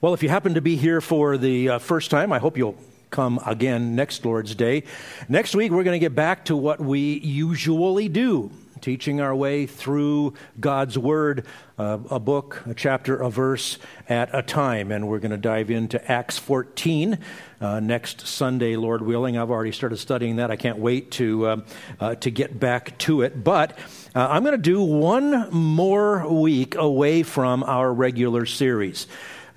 Well, if you happen to be here for the uh, first time, I hope you'll come again next Lord's Day. Next week, we're going to get back to what we usually do teaching our way through God's Word, uh, a book, a chapter, a verse at a time. And we're going to dive into Acts 14 uh, next Sunday, Lord willing. I've already started studying that. I can't wait to, uh, uh to get back to it. But uh, I'm going to do one more week away from our regular series.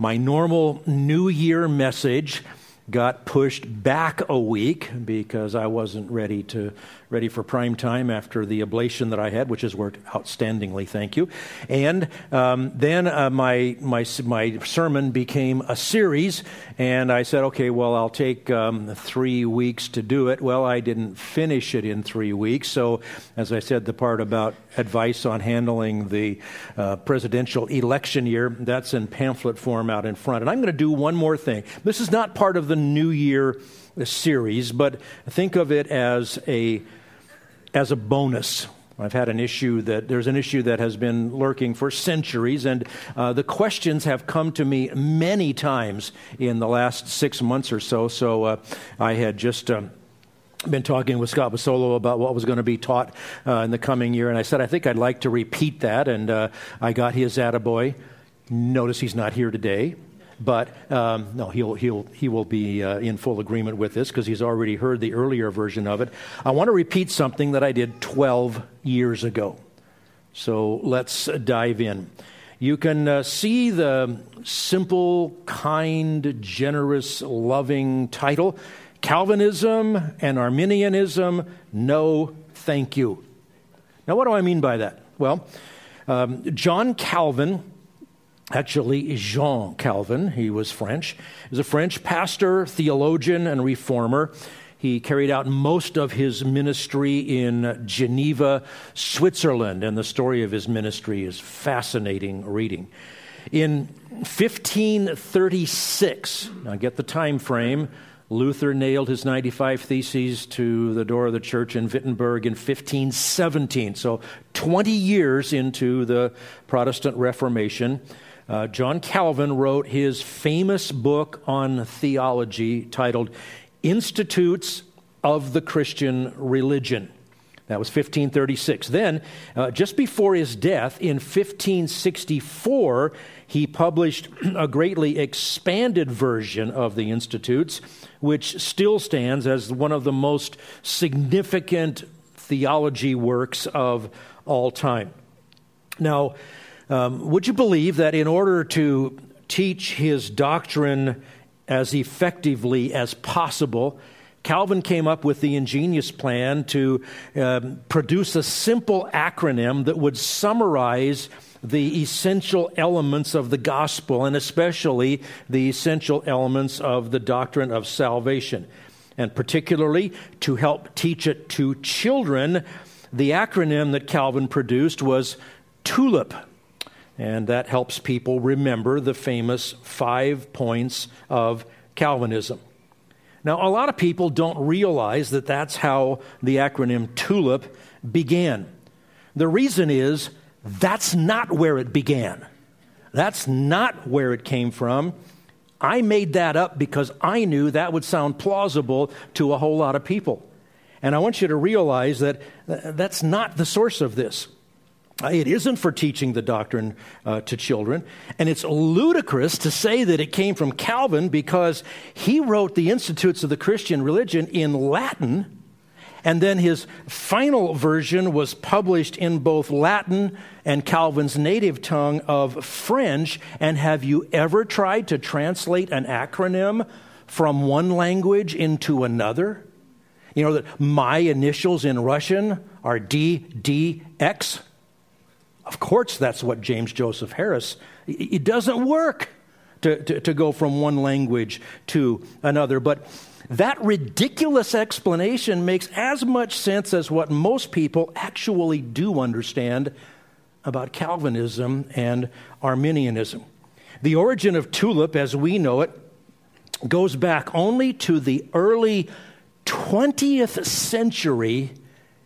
My normal New Year message got pushed back a week because I wasn't ready to ready for prime time after the ablation that I had, which has worked outstandingly. Thank you. And um, then uh, my my my sermon became a series, and I said, okay, well, I'll take um, three weeks to do it. Well, I didn't finish it in three weeks, so as I said, the part about advice on handling the uh, presidential election year that's in pamphlet form out in front. And I'm going to do one more thing. This is not part of the New Year series, but think of it as a as a bonus. I've had an issue that there's an issue that has been lurking for centuries, and uh, the questions have come to me many times in the last six months or so. So uh, I had just. Um, been talking with Scott Basolo about what was going to be taught uh, in the coming year, and I said I think I'd like to repeat that, and uh, I got his attaboy. Notice he's not here today. But um, no, he'll, he'll, he will be uh, in full agreement with this because he's already heard the earlier version of it. I want to repeat something that I did 12 years ago. So let's dive in. You can uh, see the simple, kind, generous, loving title Calvinism and Arminianism, no thank you. Now, what do I mean by that? Well, um, John Calvin actually Jean Calvin. He was French. He was a French pastor, theologian, and reformer. He carried out most of his ministry in Geneva, Switzerland, and the story of his ministry is fascinating reading. In 1536, now get the time frame, Luther nailed his 95 Theses to the door of the church in Wittenberg in 1517. So 20 years into the Protestant Reformation. Uh, John Calvin wrote his famous book on theology titled Institutes of the Christian Religion. That was 1536. Then, uh, just before his death in 1564, he published a greatly expanded version of the Institutes, which still stands as one of the most significant theology works of all time. Now, um, would you believe that in order to teach his doctrine as effectively as possible, Calvin came up with the ingenious plan to um, produce a simple acronym that would summarize the essential elements of the gospel, and especially the essential elements of the doctrine of salvation. And particularly to help teach it to children, the acronym that Calvin produced was TULIP and that helps people remember the famous five points of Calvinism. Now, a lot of people don't realize that that's how the acronym TULIP began. The reason is that's not where it began. That's not where it came from. I made that up because I knew that would sound plausible to a whole lot of people. And I want you to realize that uh, that's not the source of this. Uh, it isn't for teaching the doctrine uh, to children. And it's ludicrous to say that it came from Calvin because he wrote the Institutes of the Christian Religion in Latin. And then his final version was published in both Latin and Calvin's native tongue of French. And have you ever tried to translate an acronym from one language into another? You know that my initials in Russian are DDX. Of course, that's what James Joseph Harris. It doesn't work to, to, to go from one language to another. But that ridiculous explanation makes as much sense as what most people actually do understand about Calvinism and Arminianism. The origin of tulip, as we know it, goes back only to the early 20th century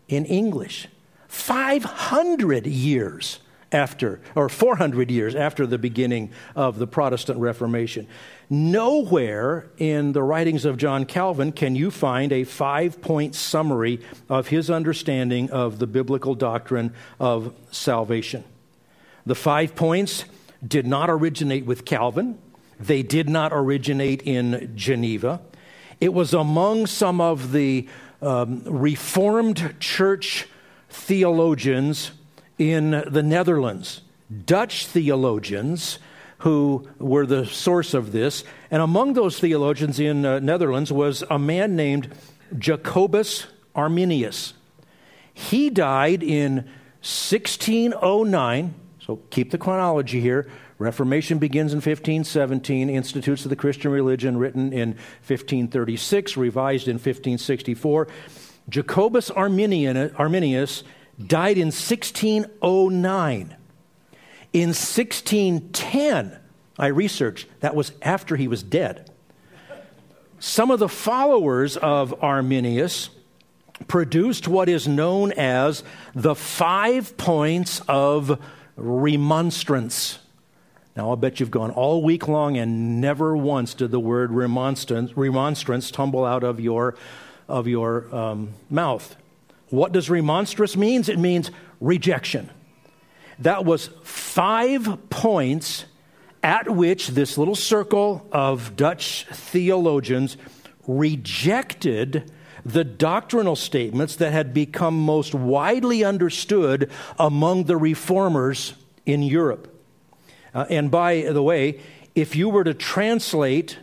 in English. 500 years after, or 400 years after the beginning of the Protestant Reformation. Nowhere in the writings of John Calvin can you find a five point summary of his understanding of the biblical doctrine of salvation. The five points did not originate with Calvin, they did not originate in Geneva. It was among some of the um, Reformed church theologians in the Netherlands, Dutch theologians who were the source of this. And among those theologians in the uh, Netherlands was a man named Jacobus Arminius. He died in 1609, so keep the chronology here. Reformation begins in 1517, Institutes of the Christian Religion written in 1536, revised in 1564. Jacobus Arminius died in 1609. In 1610, I researched, that was after he was dead. Some of the followers of Arminius produced what is known as the five points of remonstrance. Now, I'll bet you've gone all week long and never once did the word remonstrance, remonstrance tumble out of your, of your um, mouth. What does remonstrance means? It means rejection. That was five points at which this little circle of Dutch theologians rejected the doctrinal statements that had become most widely understood among the reformers in Europe. Uh, and by the way, if you were to translate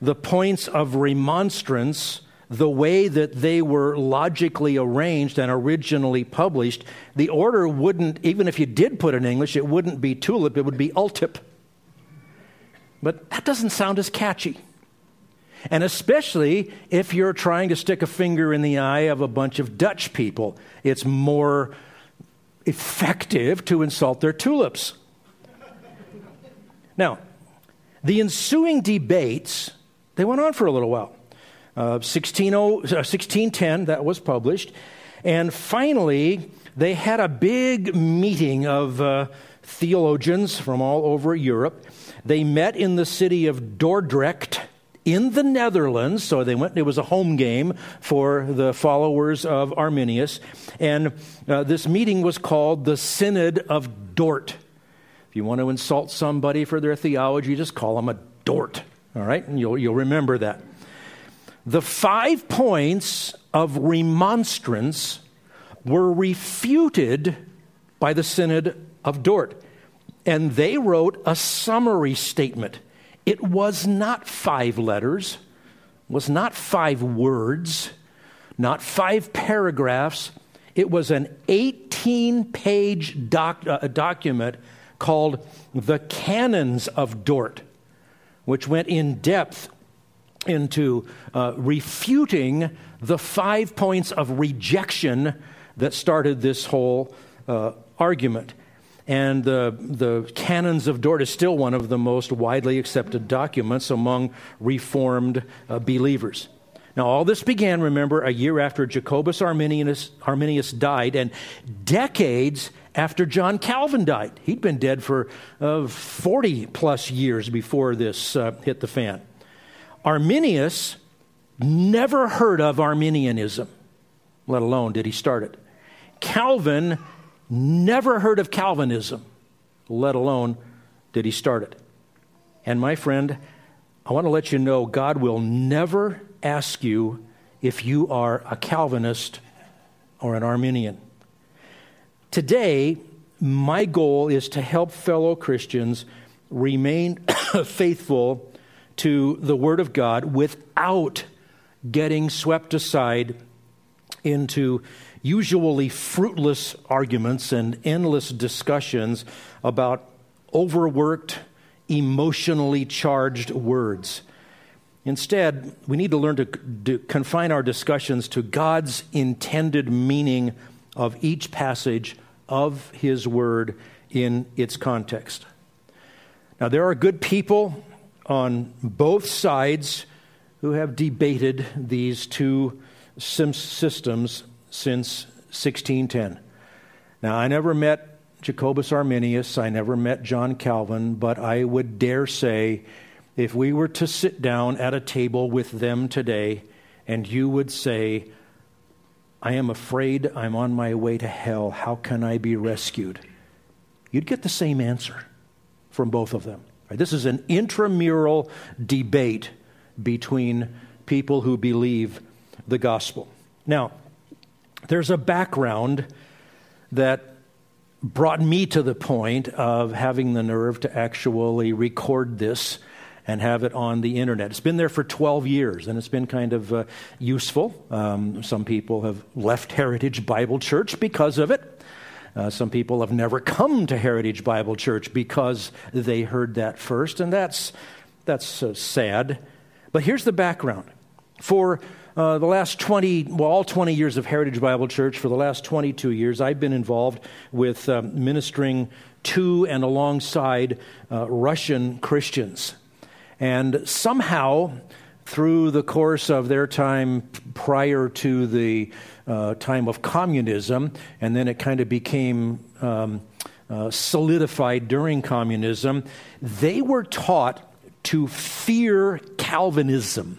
the points of remonstrance the way that they were logically arranged and originally published, the order wouldn't, even if you did put in English, it wouldn't be tulip, it would be ultip. But that doesn't sound as catchy. And especially if you're trying to stick a finger in the eye of a bunch of Dutch people, it's more effective to insult their tulips. Now, the ensuing debates, they went on for a little while. Uh, 1610, uh, that was published. And finally, they had a big meeting of uh, theologians from all over Europe. They met in the city of Dordrecht in the Netherlands. So they went, it was a home game for the followers of Arminius. And uh, this meeting was called the Synod of Dort. If you want to insult somebody for their theology, just call them a Dort. All right? And you'll, you'll remember that. The five points of remonstrance were refuted by the Synod of Dort. And they wrote a summary statement. It was not five letters, was not five words, not five paragraphs. It was an 18 page doc, uh, document called The Canons of Dort, which went in depth into uh, refuting the five points of rejection that started this whole uh, argument. And the, the Canons of Dort is still one of the most widely accepted documents among Reformed uh, believers. Now, all this began, remember, a year after Jacobus Arminius, Arminius died, and decades after John Calvin died. He'd been dead for uh, 40 plus years before this uh, hit the fan. Arminius never heard of Arminianism, let alone did he start it. Calvin never heard of Calvinism, let alone did he start it. And my friend, I want to let you know God will never ask you if you are a Calvinist or an Arminian. Today, my goal is to help fellow Christians remain faithful to the Word of God without getting swept aside into usually fruitless arguments and endless discussions about overworked, emotionally charged words. Instead, we need to learn to, to, confine our discussions to God's intended meaning of each passage of His Word in its context. Now, there are good people on both sides who have debated these two systems since 1610. Now, I never met Jacobus Arminius, I never met John Calvin, but I would dare say if we were to sit down at a table with them today and you would say, I am afraid I'm on my way to hell. How can I be rescued? You'd get the same answer from both of them. This is an intramural debate between people who believe the gospel. Now, there's a background that brought me to the point of having the nerve to actually record this and have it on the internet. It's been there for 12 years and it's been kind of uh, useful. Um, some people have left Heritage Bible Church because of it. Uh, some people have never come to Heritage Bible Church because they heard that first, and that's, that's uh, sad. But here's the background. For uh, the last 20, well, all 20 years of Heritage Bible Church, for the last 22 years, I've been involved with um, ministering to and alongside uh, Russian Christians. And somehow, through the course of their time prior to the uh, time of communism, and then it kind of became um, uh, solidified during communism, they were taught to fear Calvinism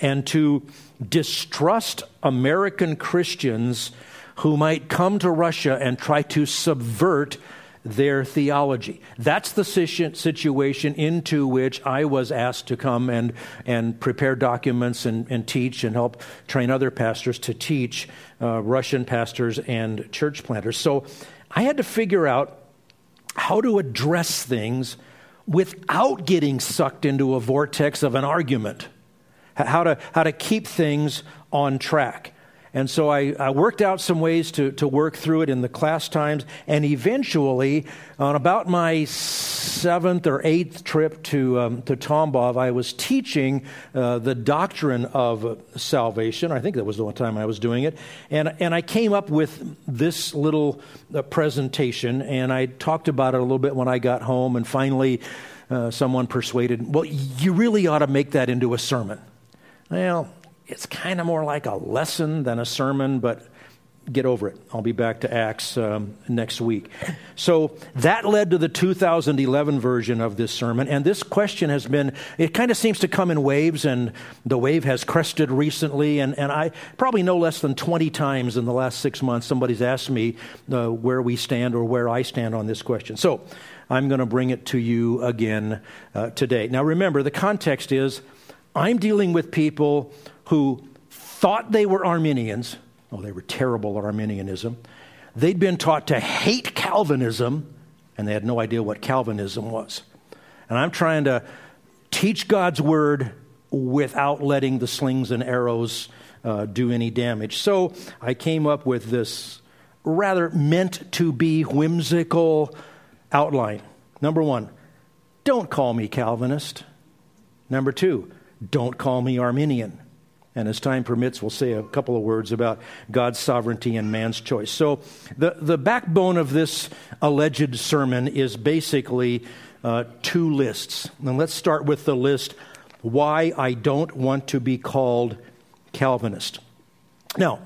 and to distrust American Christians who might come to Russia and try to subvert their theology. That's the situation into which I was asked to come and, and prepare documents and, and teach and help train other pastors to teach uh, Russian pastors and church planters. So I had to figure out how to address things without getting sucked into a vortex of an argument, how to, how to keep things on track. And so I, I, worked out some ways to, to work through it in the class times. And eventually, on about my seventh or eighth trip to, um, to Tambov, I was teaching uh, the doctrine of salvation. I think that was the one time I was doing it. And, and I came up with this little uh, presentation, and I talked about it a little bit when I got home. And finally, uh, someone persuaded, well, you really ought to make that into a sermon. Well, it's kind of more like a lesson than a sermon, but get over it. I'll be back to Acts um, next week. So that led to the 2011 version of this sermon. And this question has been, it kind of seems to come in waves, and the wave has crested recently. And, and I probably no less than 20 times in the last six months, somebody's asked me uh, where we stand or where I stand on this question. So I'm going to bring it to you again uh, today. Now remember, the context is I'm dealing with people who thought they were Arminians. Oh, they were terrible at Arminianism. They'd been taught to hate Calvinism, and they had no idea what Calvinism was. And I'm trying to teach God's word without letting the slings and arrows uh, do any damage. So I came up with this rather meant to be whimsical outline. Number one, don't call me Calvinist. Number two, don't call me Arminian. And as time permits, we'll say a couple of words about God's sovereignty and man's choice. So, the, the backbone of this alleged sermon is basically uh, two lists. And let's start with the list why I don't want to be called Calvinist. Now,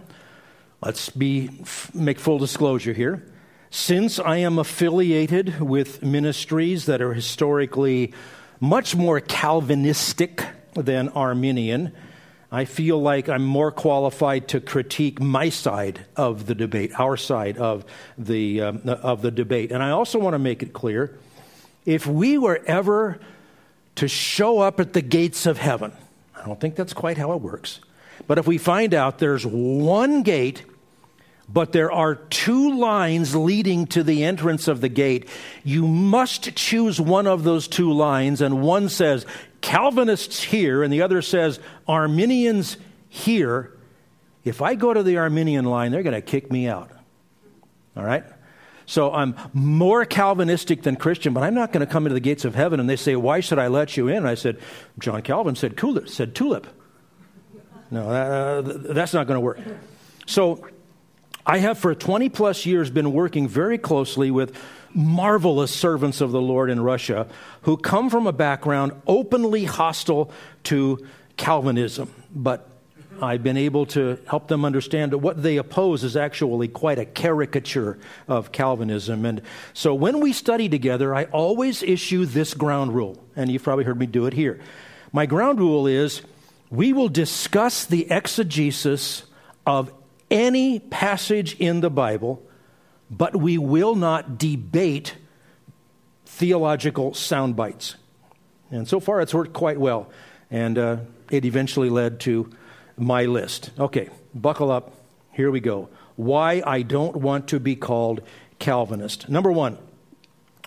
let's be, make full disclosure here. Since I am affiliated with ministries that are historically much more Calvinistic than Arminian, I feel like I'm more qualified to critique my side of the debate, our side of the, um, of the debate. And I also want to make it clear if we were ever to show up at the gates of heaven, I don't think that's quite how it works, but if we find out there's one gate, but there are two lines leading to the entrance of the gate, you must choose one of those two lines, and one says, Calvinists here, and the other says Arminians here. If I go to the Arminian line, they're going to kick me out. All right? So I'm more Calvinistic than Christian, but I'm not going to come into the gates of heaven and they say, Why should I let you in? And I said, John Calvin said, Coolip, said tulip. No, uh, that's not going to work. So I have for 20 plus years been working very closely with marvelous servants of the Lord in Russia who come from a background openly hostile to Calvinism. But I've been able to help them understand that what they oppose is actually quite a caricature of Calvinism. And so when we study together, I always issue this ground rule, and you've probably heard me do it here. My ground rule is we will discuss the exegesis of any passage in the Bible, but we will not debate theological sound bites. And so far, it's worked quite well. And uh, it eventually led to my list. Okay, buckle up. Here we go. Why I don't want to be called Calvinist. Number one,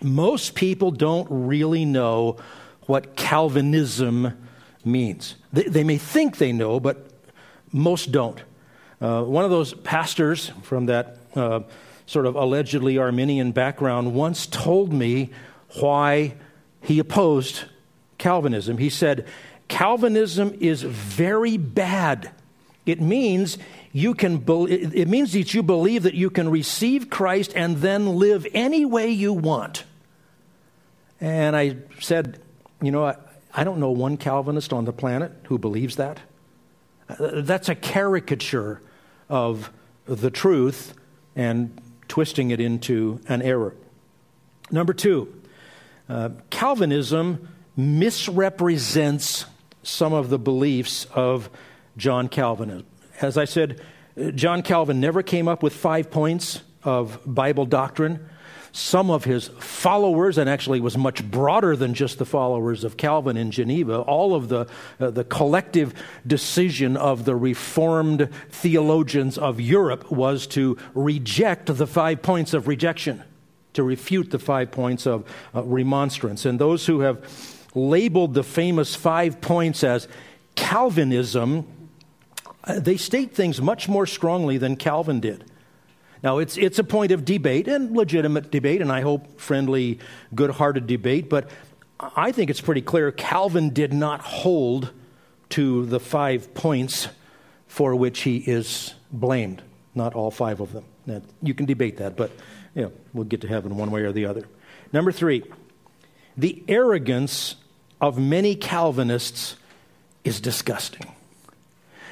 most people don't really know what Calvinism means. They, they may think they know, but most don't. Uh, one of those pastors from that uh, sort of allegedly Arminian background once told me why he opposed Calvinism. He said, Calvinism is very bad. It means you can be- it means that you believe that you can receive Christ and then live any way you want. And I said, you know, I, I don't know one Calvinist on the planet who believes that. Uh, that's a caricature of the truth and twisting it into an error. Number two, uh, Calvinism misrepresents some of the beliefs of John Calvin. As I said, John Calvin never came up with five points of Bible doctrine. Some of his followers, and actually was much broader than just the followers of Calvin in Geneva, all of the, uh, the collective decision of the Reformed theologians of Europe was to reject the five points of rejection, to refute the five points of uh, remonstrance. And those who have labeled the famous five points as Calvinism, uh, they state things much more strongly than Calvin did. Now, it's, it's a point of debate and legitimate debate, and I hope friendly, good hearted debate, but I think it's pretty clear Calvin did not hold to the five points for which he is blamed. Not all five of them. Now, you can debate that, but you know, we'll get to heaven one way or the other. Number three, the arrogance of many Calvinists is disgusting.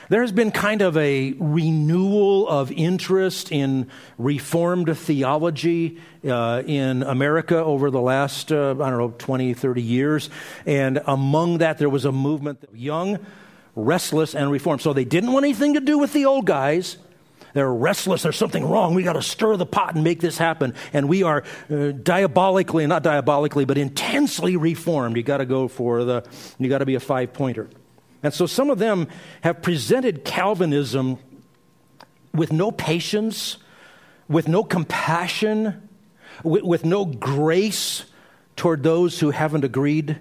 There has been kind of a renewal of interest in Reformed theology uh, in America over the last, uh, I don't know, 20, 30 years. And among that, there was a movement of young, restless, and reformed. So they didn't want anything to do with the old guys. They're restless. There's something wrong. We got to stir the pot and make this happen. And we are uh, diabolically, not diabolically, but intensely reformed. You got to go for the, you got to be a five pointer. And so some of them have presented Calvinism with no patience, with no compassion, with, with no grace toward those who haven't agreed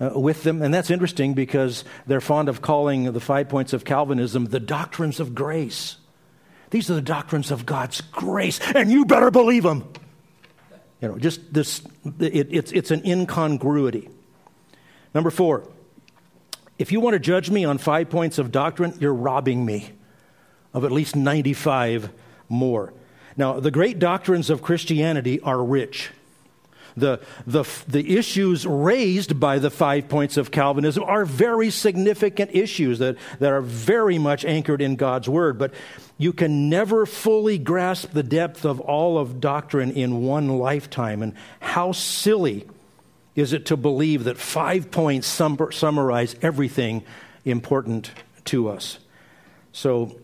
uh, with them. And that's interesting because they're fond of calling the five points of Calvinism the doctrines of grace. These are the doctrines of God's grace, and you better believe them. You know, just this, it, it's, it's an incongruity. Number four, if you want to judge me on five points of doctrine, you're robbing me of at least 95 more. Now, the great doctrines of Christianity are rich the, the, the issues raised by the five points of Calvinism are very significant issues that, that are very much anchored in God's Word. But you can never fully grasp the depth of all of doctrine in one lifetime. And how silly is it to believe that five points sum- summarize everything important to us? So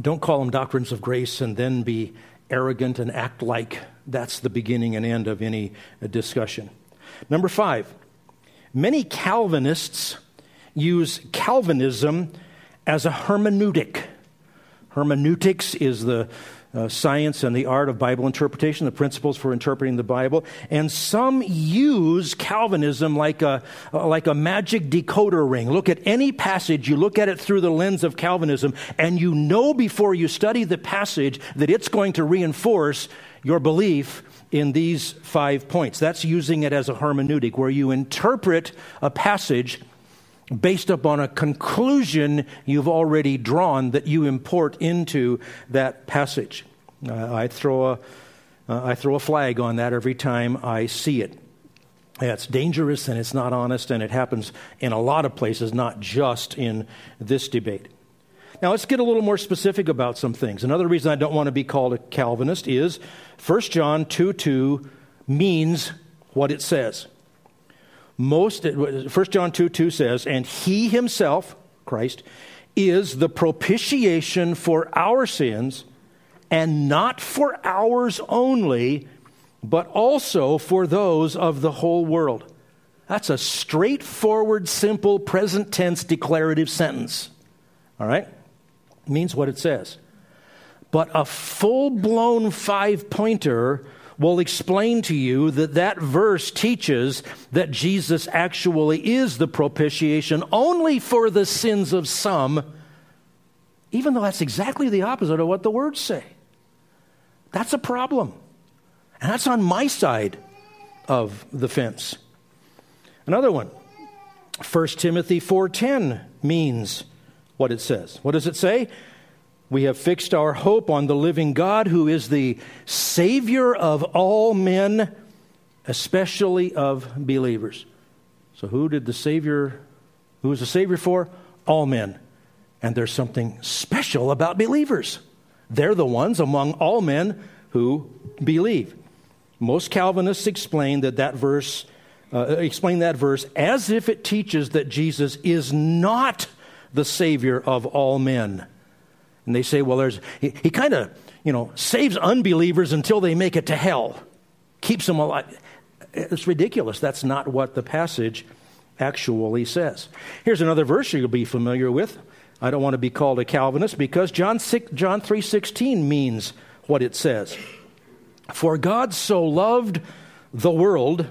don't call them doctrines of grace and then be arrogant and act like that's the beginning and end of any discussion. Number five, many Calvinists use Calvinism as a hermeneutic. Hermeneutics is the uh, science and the art of Bible interpretation, the principles for interpreting the Bible. And some use Calvinism like a, uh, like a magic decoder ring. Look at any passage, you look at it through the lens of Calvinism, and you know before you study the passage that it's going to reinforce your belief in these five points. That's using it as a hermeneutic, where you interpret a passage based upon a conclusion you've already drawn that you import into that passage. Uh, I, throw a, uh, I throw a flag on that every time I see it. It's dangerous and it's not honest, and it happens in a lot of places, not just in this debate. Now, let's get a little more specific about some things. Another reason I don't want to be called a Calvinist is 1 John 2 2 means what it says. Most, 1 John 2 2 says, And he himself, Christ, is the propitiation for our sins, and not for ours only, but also for those of the whole world. That's a straightforward, simple, present tense declarative sentence. All right? Means what it says. But a full blown five pointer will explain to you that that verse teaches that Jesus actually is the propitiation only for the sins of some, even though that's exactly the opposite of what the words say. That's a problem. And that's on my side of the fence. Another one. 1 Timothy 4:10 means what it says. What does it say? We have fixed our hope on the living God who is the savior of all men, especially of believers. So who did the savior who is the savior for? All men. And there's something special about believers. They're the ones among all men who believe. Most Calvinists explain that that verse uh, explain that verse as if it teaches that Jesus is not the Savior of all men. And they say, well, there's, he, he kind of, you know, saves unbelievers until they make it to hell, keeps them alive. It's ridiculous. That's not what the passage actually says. Here's another verse you'll be familiar with. I don't want to be called a Calvinist because John, 6, John 3.16 means what it says. For God so loved the world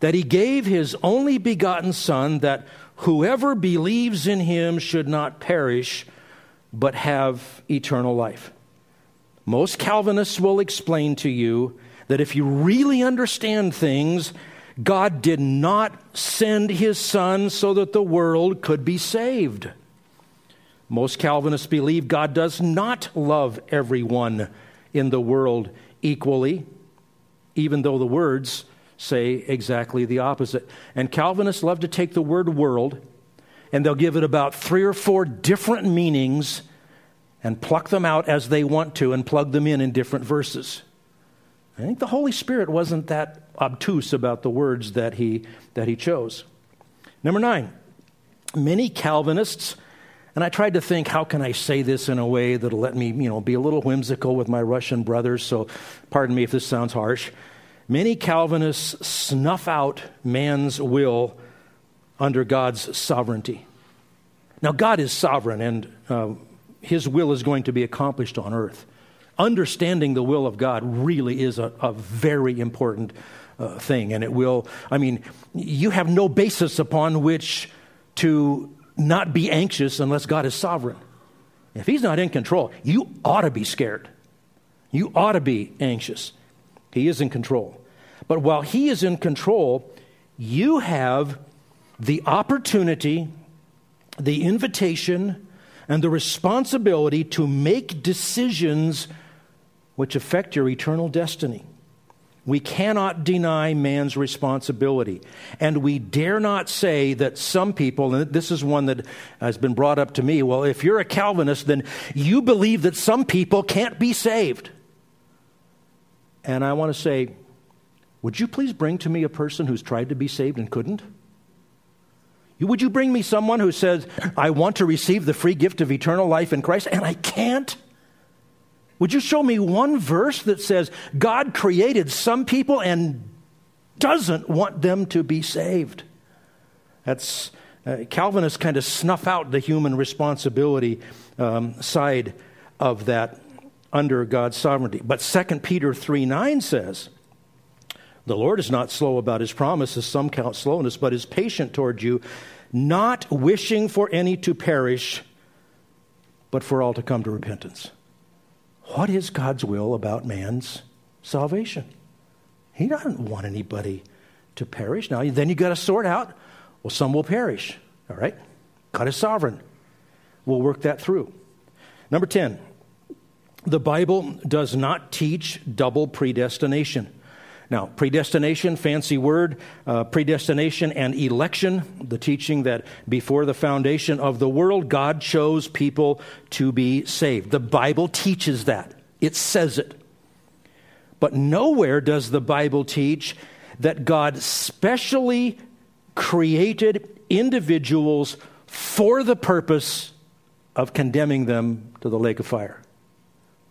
that he gave his only begotten Son, that whoever believes in him should not perish, but have eternal life. Most Calvinists will explain to you that if you really understand things, God did not send his Son so that the world could be saved. Most Calvinists believe God does not love everyone in the world equally, even though the words say exactly the opposite. And Calvinists love to take the word world and they'll give it about three or four different meanings and pluck them out as they want to and plug them in in different verses. I think the Holy Spirit wasn't that obtuse about the words that he, that he chose. Number nine, many Calvinists, and I tried to think, how can I say this in a way that'll let me, you know, be a little whimsical with my Russian brothers, so pardon me if this sounds harsh. Many Calvinists snuff out man's will under God's sovereignty. Now, God is sovereign, and uh, his will is going to be accomplished on earth. Understanding the will of God really is a, a very important uh, thing, and it will, I mean, you have no basis upon which to not be anxious unless God is sovereign. If he's not in control, you ought to be scared. You ought to be anxious. He is in control. But while He is in control, you have the opportunity, the invitation, and the responsibility to make decisions which affect your eternal destiny. We cannot deny man's responsibility. And we dare not say that some people, and this is one that has been brought up to me, well, if you're a Calvinist, then you believe that some people can't be saved. And I want to say, would you please bring to me a person who's tried to be saved and couldn't? Would you bring me someone who says, I want to receive the free gift of eternal life in Christ and I can't? Would you show me one verse that says God created some people and doesn't want them to be saved? That's uh, Calvinists kind of snuff out the human responsibility um, side of that under God's sovereignty. But 2 Peter 3 9 says, the Lord is not slow about his promises, some count slowness, but is patient toward you, not wishing for any to perish, but for all to come to repentance. What is God's will about man's salvation? He doesn't want anybody to perish. Now, then you got to sort out, well, some will perish. All right? God is sovereign. We'll work that through. Number 10, the Bible does not teach double predestination. Now, predestination, fancy word, uh, predestination and election, the teaching that before the foundation of the world, God chose people to be saved. The Bible teaches that, it says it. But nowhere does the Bible teach that God specially created individuals for the purpose of condemning them to the lake of fire.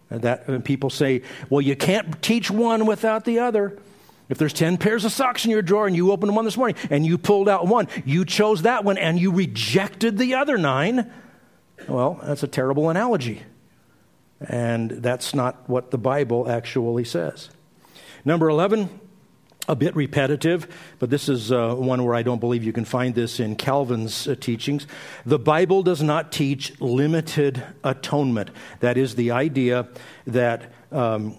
And that and people say, well, you can't teach one without the other. If there's 10 pairs of socks in your drawer and you opened one this morning and you pulled out one, you chose that one and you rejected the other nine, well, that's a terrible analogy. And that's not what the Bible actually says. Number 11, a bit repetitive, but this is uh, one where I don't believe you can find this in Calvin's uh, teachings. The Bible does not teach limited atonement. That is the idea that. Um,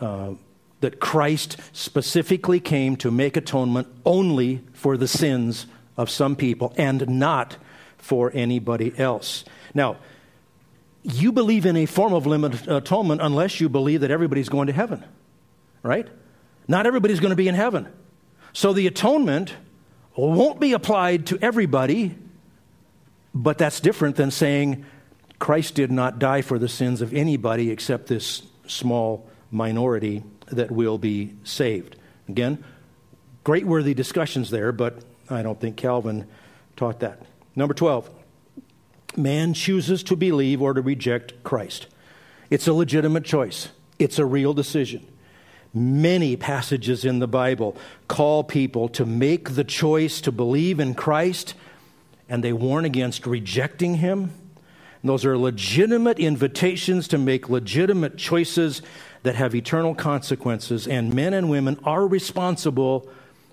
uh, that Christ specifically came to make atonement only for the sins of some people and not for anybody else. Now, you believe in a form of limited atonement unless you believe that everybody's going to heaven, right? Not everybody's going to be in heaven. So the atonement won't be applied to everybody, but that's different than saying Christ did not die for the sins of anybody except this small minority that will be saved. Again, great worthy discussions there, but I don't think Calvin taught that. Number 12, man chooses to believe or to reject Christ. It's a legitimate choice, it's a real decision. Many passages in the Bible call people to make the choice to believe in Christ, and they warn against rejecting Him. And those are legitimate invitations to make legitimate choices that have eternal consequences, and men and women are responsible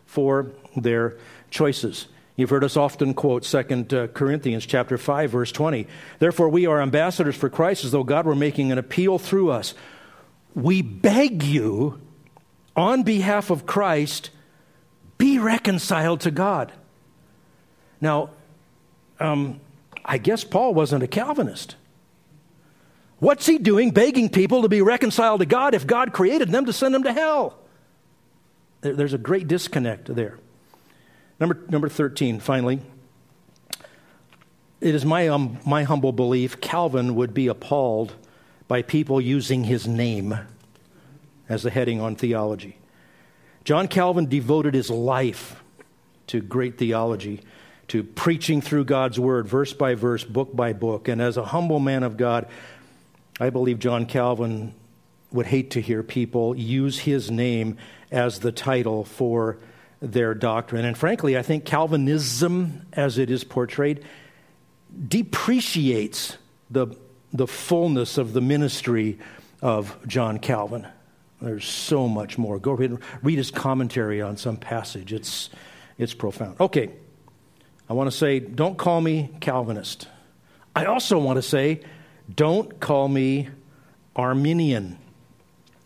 for their choices. You've heard us often quote 2 uh, Corinthians chapter 5 verse 20. Therefore we are ambassadors for Christ as though God were making an appeal through us. We beg you on behalf of Christ be reconciled to God. Now, um, I guess Paul wasn't a Calvinist. What's he doing begging people to be reconciled to God if God created them to send them to hell? There's a great disconnect there. Number, number 13, finally. It is my, um, my humble belief Calvin would be appalled by people using his name as the heading on theology. John Calvin devoted his life to great theology, to preaching through God's word, verse by verse, book by book. And as a humble man of God, I believe John Calvin would hate to hear people use his name as the title for their doctrine. And frankly, I think Calvinism, as it is portrayed, depreciates the, the fullness of the ministry of John Calvin. There's so much more. Go read, read his commentary on some passage. It's, it's profound. Okay, I want to say, don't call me Calvinist. I also want to say, don't call me Arminian.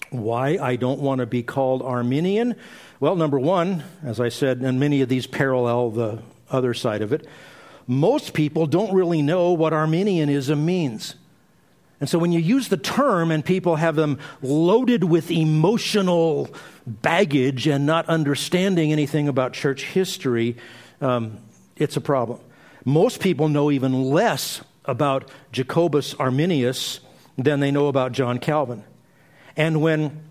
Why I don't want to be called Arminian? Well, number one, as I said, and many of these parallel the other side of it, most people don't really know what Arminianism means. And so when you use the term and people have them loaded with emotional baggage and not understanding anything about church history, um, it's a problem. Most people know even less about Jacobus Arminius than they know about John Calvin. And when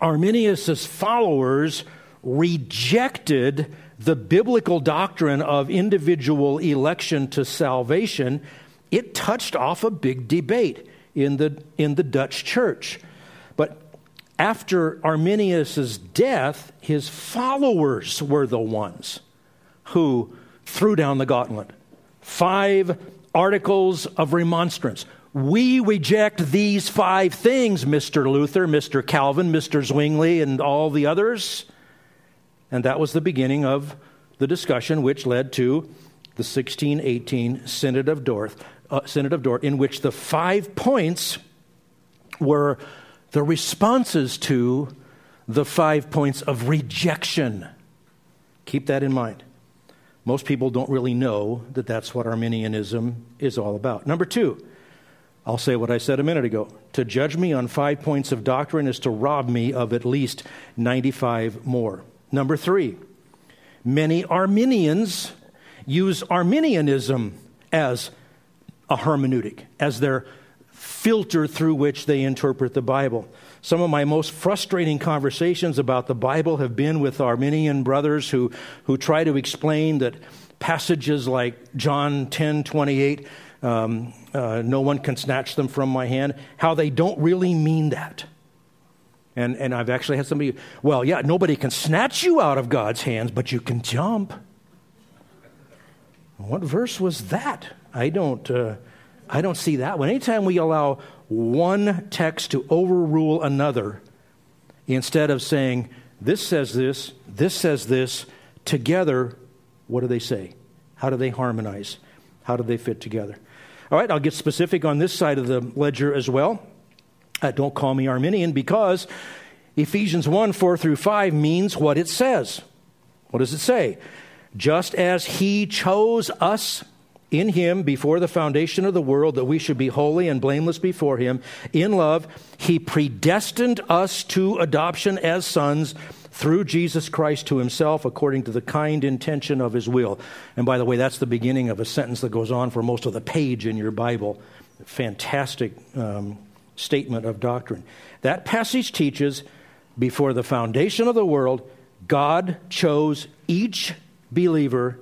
Arminius' followers rejected the biblical doctrine of individual election to salvation, it touched off a big debate in the, in the Dutch church. But after Arminius' death, his followers were the ones who threw down the gauntlet. Five articles of remonstrance. We reject these five things, Mr. Luther, Mr. Calvin, Mr. Zwingli, and all the others. And that was the beginning of the discussion, which led to the 1618 Synod of Dort, uh, Synod of Dort, in which the five points were the responses to the five points of rejection. Keep that in mind. Most people don't really know that that's what Arminianism is all about. Number two, I'll say what I said a minute ago. To judge me on five points of doctrine is to rob me of at least 95 more. Number three, many Arminians use Arminianism as a hermeneutic, as their filter through which they interpret the Bible. Some of my most frustrating conversations about the Bible have been with Arminian brothers who, who try to explain that passages like John 10 28, um, uh, no one can snatch them from my hand, how they don't really mean that. And, and I've actually had somebody, well, yeah, nobody can snatch you out of God's hands, but you can jump. What verse was that? I don't, uh, I don't see that one. Anytime we allow one text to overrule another, instead of saying, this says this, this says this, together, what do they say? How do they harmonize? How do they fit together? All right, I'll get specific on this side of the ledger as well. Uh, don't call me Arminian because Ephesians 1 4 through 5 means what it says. What does it say? Just as he chose us in him before the foundation of the world that we should be holy and blameless before him, in love, he predestined us to adoption as sons through Jesus Christ to himself according to the kind intention of his will. And by the way, that's the beginning of a sentence that goes on for most of the page in your Bible. Fantastic um, statement of doctrine. That passage teaches before the foundation of the world, God chose each believer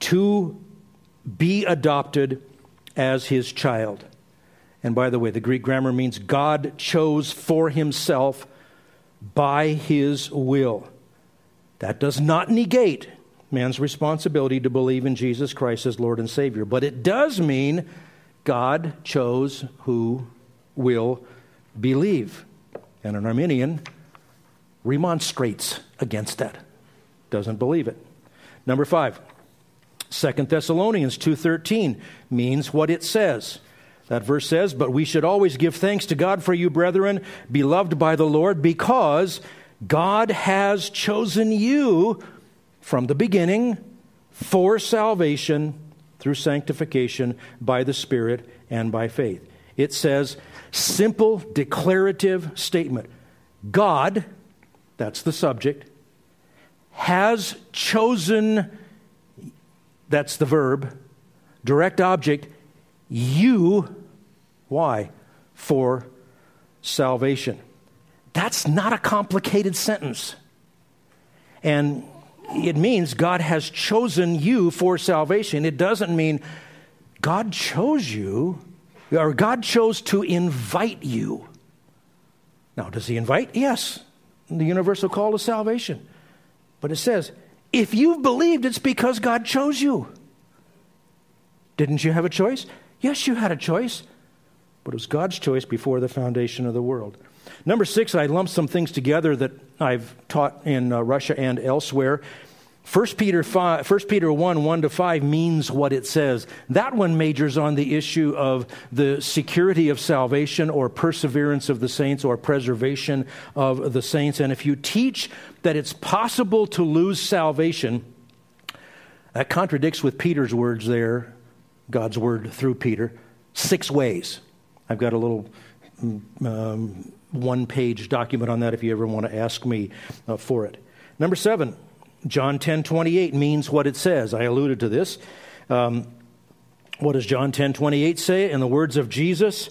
to be adopted as his child. And by the way, the Greek grammar means God chose for himself by his will. That does not negate man's responsibility to believe in Jesus Christ as Lord and Savior, but it does mean God chose who will believe. And an Arminian remonstrates against that, doesn't believe it. Number five, Second Thessalonians 2.13 means what it says. That verse says, But we should always give thanks to God for you, brethren, beloved by the Lord, because God has chosen you from the beginning for salvation through sanctification by the Spirit and by faith. It says, simple declarative statement God, that's the subject, has chosen, that's the verb, direct object, you, why? For salvation. That's not a complicated sentence. And it means God has chosen you for salvation. It doesn't mean God chose you, or God chose to invite you. Now, does He invite? Yes. The universal call to salvation. But it says, if you've believed, it's because God chose you. Didn't you have a choice? Yes, you had a choice, but it was God's choice before the foundation of the world. Number six, I lumped some things together that I've taught in uh, Russia and elsewhere. 1 Peter, 5, 1 Peter 1 1 to 5 means what it says. That one majors on the issue of the security of salvation or perseverance of the saints or preservation of the saints. And if you teach that it's possible to lose salvation, that contradicts with Peter's words there God's word through Peter six ways. I've got a little um, one page document on that if you ever want to ask me uh, for it. Number seven, John 10 28 means what it says. I alluded to this. Um, what does John 10 28 say? In the words of Jesus,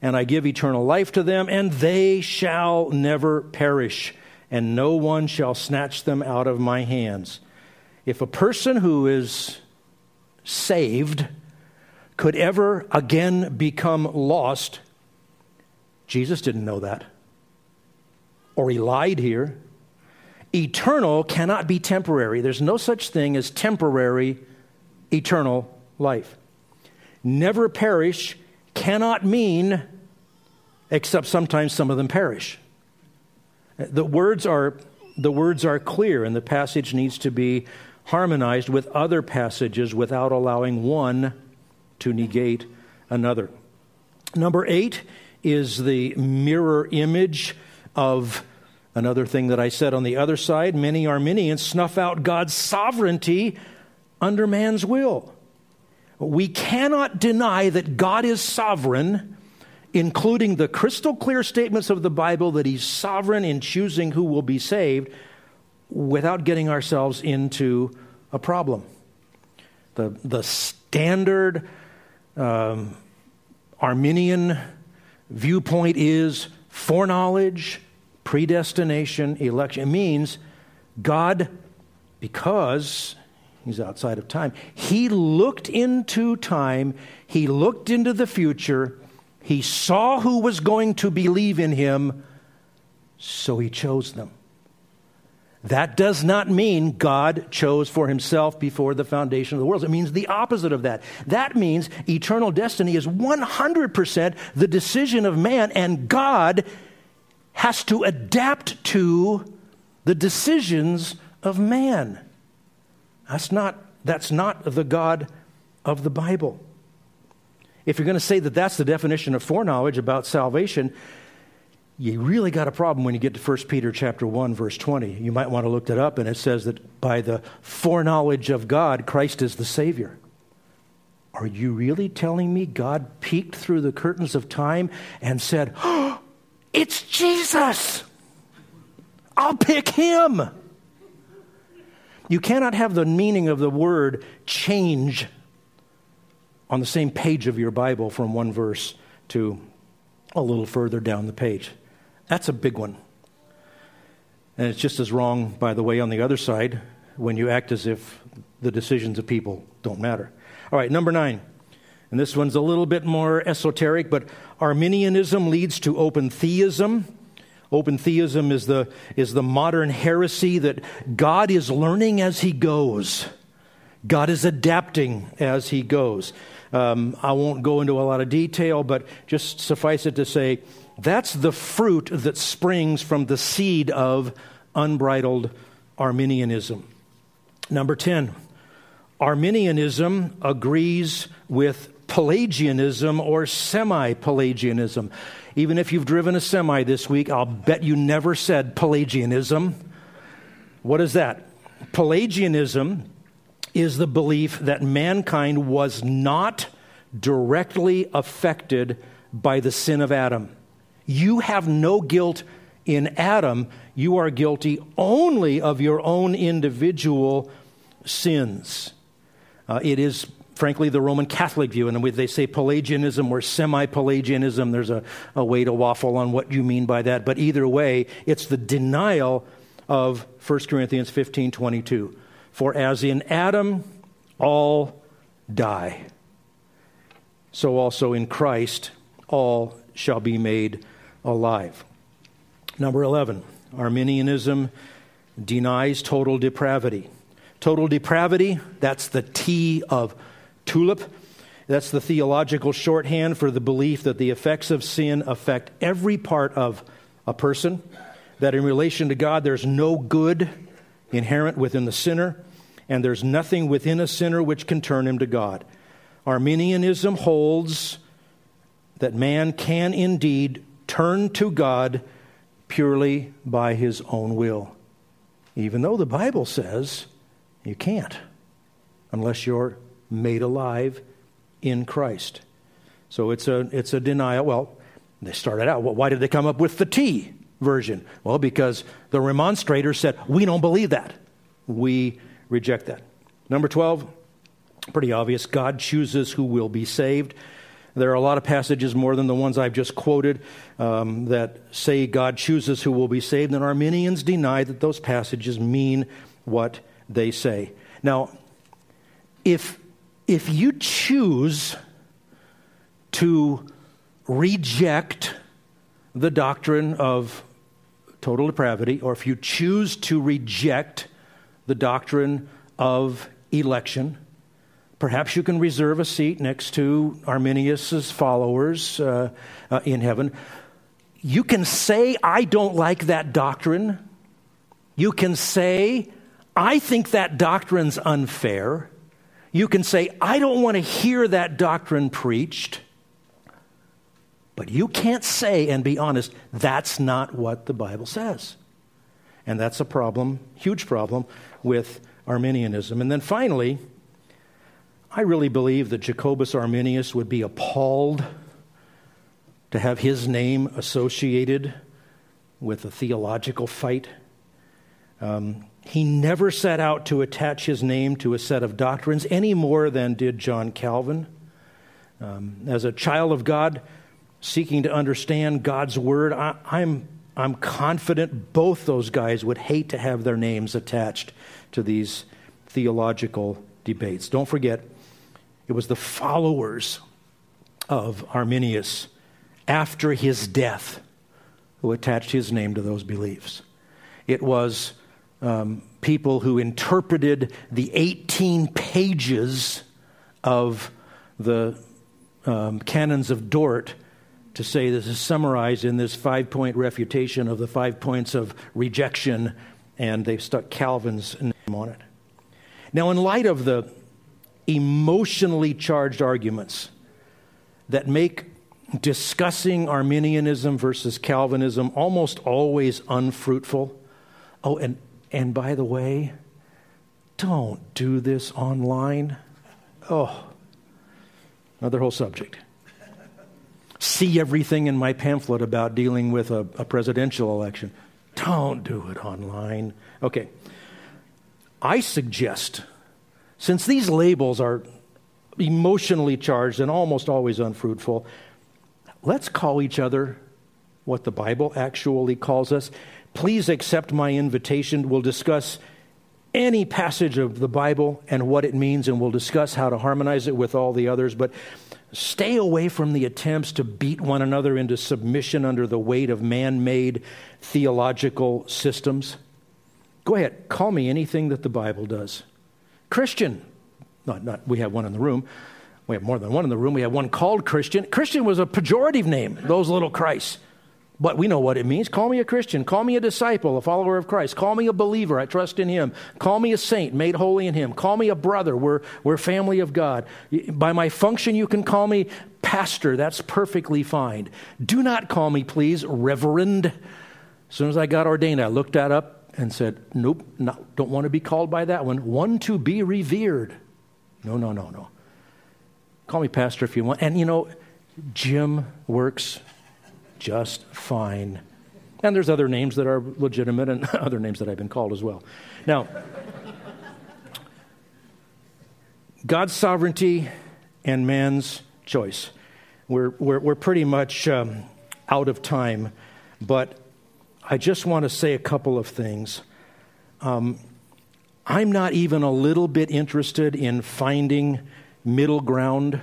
and I give eternal life to them, and they shall never perish, and no one shall snatch them out of my hands. If a person who is saved could ever again become lost. Jesus didn't know that. Or he lied here. Eternal cannot be temporary. There's no such thing as temporary eternal life. Never perish cannot mean, except sometimes some of them perish. The words are, the words are clear, and the passage needs to be harmonized with other passages without allowing one to negate another. Number eight is the mirror image of another thing that I said on the other side. Many Arminians snuff out God's sovereignty under man's will. we cannot deny that God is sovereign, including the crystal clear statements of the Bible that He's sovereign in choosing who will be saved, without getting ourselves into a problem. The, the standard um, Arminian viewpoint is foreknowledge, predestination, election. It means God, because He's outside of time. He looked into time, he looked into the future, he saw who was going to believe in him, so he chose them. That does not mean God chose for himself before the foundation of the world. It means the opposite of that. That means eternal destiny is 100% the decision of man, and God has to adapt to the decisions of man. That's not, that's not the God of the Bible. If you're going to say that that's the definition of foreknowledge about salvation, you really got a problem when you get to 1 Peter chapter 1 verse 20. You might want to look that up and it says that by the foreknowledge of God Christ is the savior. Are you really telling me God peeked through the curtains of time and said, oh, "It's Jesus. I'll pick him." You cannot have the meaning of the word change on the same page of your Bible from one verse to a little further down the page. That's a big one. And it's just as wrong, by the way, on the other side when you act as if the decisions of people don't matter. All right, number nine. And this one's a little bit more esoteric, but Arminianism leads to open theism. Open theism is the, is the modern heresy that God is learning as he goes. God is adapting as he goes. Um, I won't go into a lot of detail, but just suffice it to say that's the fruit that springs from the seed of unbridled Arminianism. Number 10, Arminianism agrees with Pelagianism or semi Pelagianism. Even if you've driven a semi this week, I'll bet you never said Pelagianism. What is that? Pelagianism is the belief that mankind was not directly affected by the sin of Adam. You have no guilt in Adam, you are guilty only of your own individual sins. Uh, it is frankly, the Roman Catholic view. And they say Pelagianism or semi Pelagianism. There's a, a way to waffle on what you mean by that. But either way, it's the denial of 1 Corinthians 15 22. For as in Adam all die, so also in Christ all shall be made alive. Number 11, Arminianism denies total depravity. Total depravity, that's the T of tulip. That's the theological shorthand for the belief that the effects of sin affect every part of a person, that in relation to God, there's no good inherent within the sinner, and there's nothing within a sinner which can turn him to God. Arminianism holds that man can indeed turn to God purely by his own will, even though the Bible says you can't unless you're made alive in Christ. So it's a, it's a denial. Well, they started out, well, why did they come up with the T version? Well, because the remonstrators said, we don't believe that. We reject that. Number 12, pretty obvious God chooses who will be saved. There are a lot of passages, more than the ones I've just quoted, um, that say God chooses who will be saved, and Arminians deny that those passages mean what they say. Now, if if you choose to reject the doctrine of total depravity, or if you choose to reject the doctrine of election, perhaps you can reserve a seat next to Arminius's followers uh, uh, in heaven. You can say, I don't like that doctrine. You can say, I think that doctrine's unfair. You can say, I don't want to hear that doctrine preached. But you can't say and be honest, that's not what the Bible says. And that's a problem, huge problem, with Arminianism. And then finally, I really believe that Jacobus Arminius would be appalled to have his name associated with a theological fight. Um, he never set out to attach his name to a set of doctrines any more than did John Calvin. Um, as a child of God, seeking to understand God's word, I, I'm, I'm confident both those guys would hate to have their names attached to these theological debates. Don't forget, it was the followers of Arminius after his death who attached his name to those beliefs. It was um, people who interpreted the 18 pages of the um, canons of Dort to say this is summarized in this five point refutation of the five points of rejection, and they've stuck Calvin's name on it. Now, in light of the emotionally charged arguments that make discussing Arminianism versus Calvinism almost always unfruitful. Oh, and, and by the way, don't do this online. Oh, another whole subject. See everything in my pamphlet about dealing with a, a presidential election. Don't do it online. Okay. I suggest, since these labels are emotionally charged and almost always unfruitful, let's call each other what the Bible actually calls us. Please accept my invitation. We'll discuss any passage of the Bible and what it means, and we'll discuss how to harmonize it with all the others. But stay away from the attempts to beat one another into submission under the weight of man made theological systems. Go ahead, call me anything that the Bible does. Christian, not, not we have one in the room. We have more than one in the room. We have one called Christian. Christian was a pejorative name, those little Christs. But we know what it means. Call me a Christian. Call me a disciple, a follower of Christ. Call me a believer. I trust in Him. Call me a saint, made holy in Him. Call me a brother. We're, we're family of God. By my function, you can call me pastor. That's perfectly fine. Do not call me, please, reverend. As soon as I got ordained, I looked that up and said, nope, don't want to be called by that one. One to be revered. No, no, no, no. Call me pastor if you want. And you know, Jim works just fine. And there's other names that are legitimate and other names that I've been called as well. Now, God's sovereignty and man's choice. We're, we're, we're pretty much um, out of time, but I just want to say a couple of things. Um, I'm not even a little bit interested in finding middle ground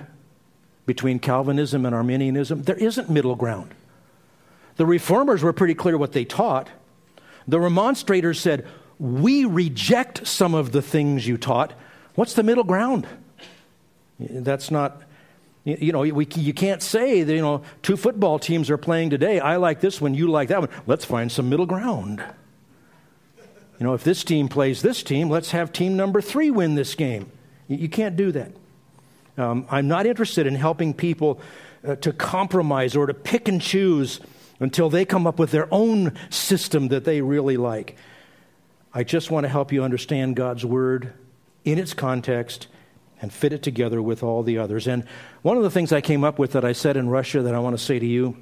between Calvinism and Arminianism. There isn't middle ground. The reformers were pretty clear what they taught. The remonstrators said, We reject some of the things you taught. What's the middle ground? That's not, you know, we, you can't say that, you know, two football teams are playing today. I like this one, you like that one. Let's find some middle ground. You know, if this team plays this team, let's have team number three win this game. You, you can't do that. Um, I'm not interested in helping people uh, to compromise or to pick and choose until they come up with their own system that they really like. I just want to help you understand God's Word in its context and fit it together with all the others. And one of the things I came up with that I said in Russia that I want to say to you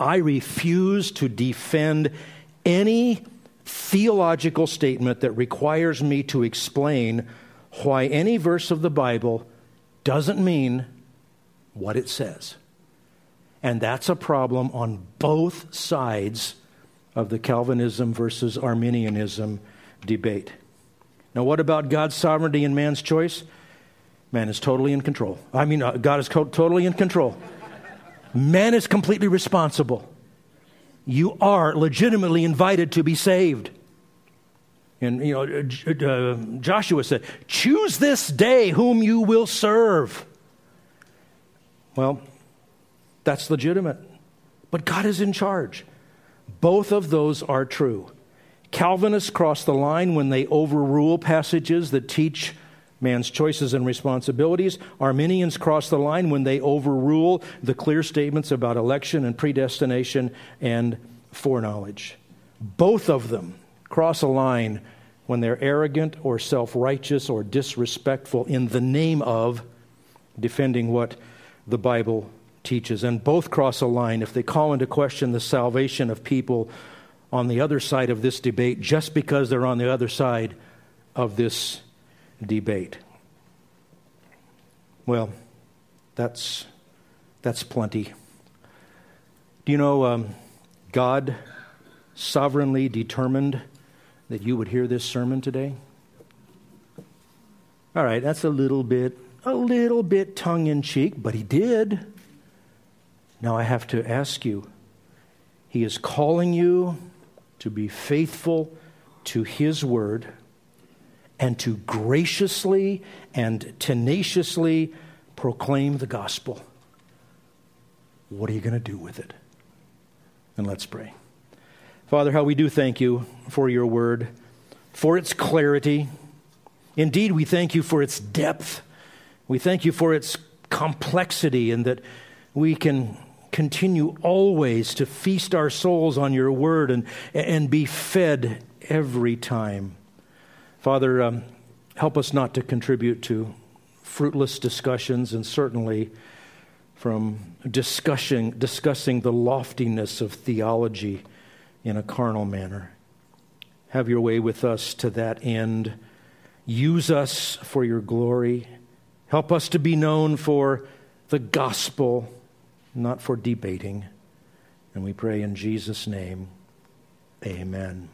I refuse to defend any theological statement that requires me to explain why any verse of the Bible doesn't mean what it says. And that's a problem on both sides of the Calvinism versus Arminianism debate. Now, what about God's sovereignty and man's choice? Man is totally in control. I mean, uh, God is co- totally in control. Man is completely responsible. You are legitimately invited to be saved. And, you know, uh, uh Joshua said, Choose this day whom you will serve. Well, that's legitimate. But God is in charge. Both of those are true. Calvinists cross the line when they overrule passages that teach man's choices and responsibilities. Arminians cross the line when they overrule the clear statements about election and predestination and foreknowledge. Both of them cross a line when they're arrogant or self righteous or disrespectful in the name of defending what the Bible teaches. And both cross a line if they call into question the salvation of people on the other side of this debate just because they're on the other side of this debate. Well, that's, that's plenty. Do you know um, God sovereignly determined that you would hear this sermon today? All right, that's a little bit, a little bit tongue in cheek, but He did. Now I have to ask you He is calling you to be faithful to His word and to graciously and tenaciously proclaim the gospel. What are you going to do with it? And let's pray. Father, how we do thank you for your word, for its clarity. Indeed, we thank you for its depth. We thank you for its complexity and that we can continue always to feast our souls on your word and, and be fed every time. Father, um, help us not to contribute to fruitless discussions and certainly from discussing, discussing the loftiness of theology in a carnal manner. Have your way with us to that end. Use us for your glory. Help us to be known for the gospel not for debating. And we pray in Jesus' name, amen.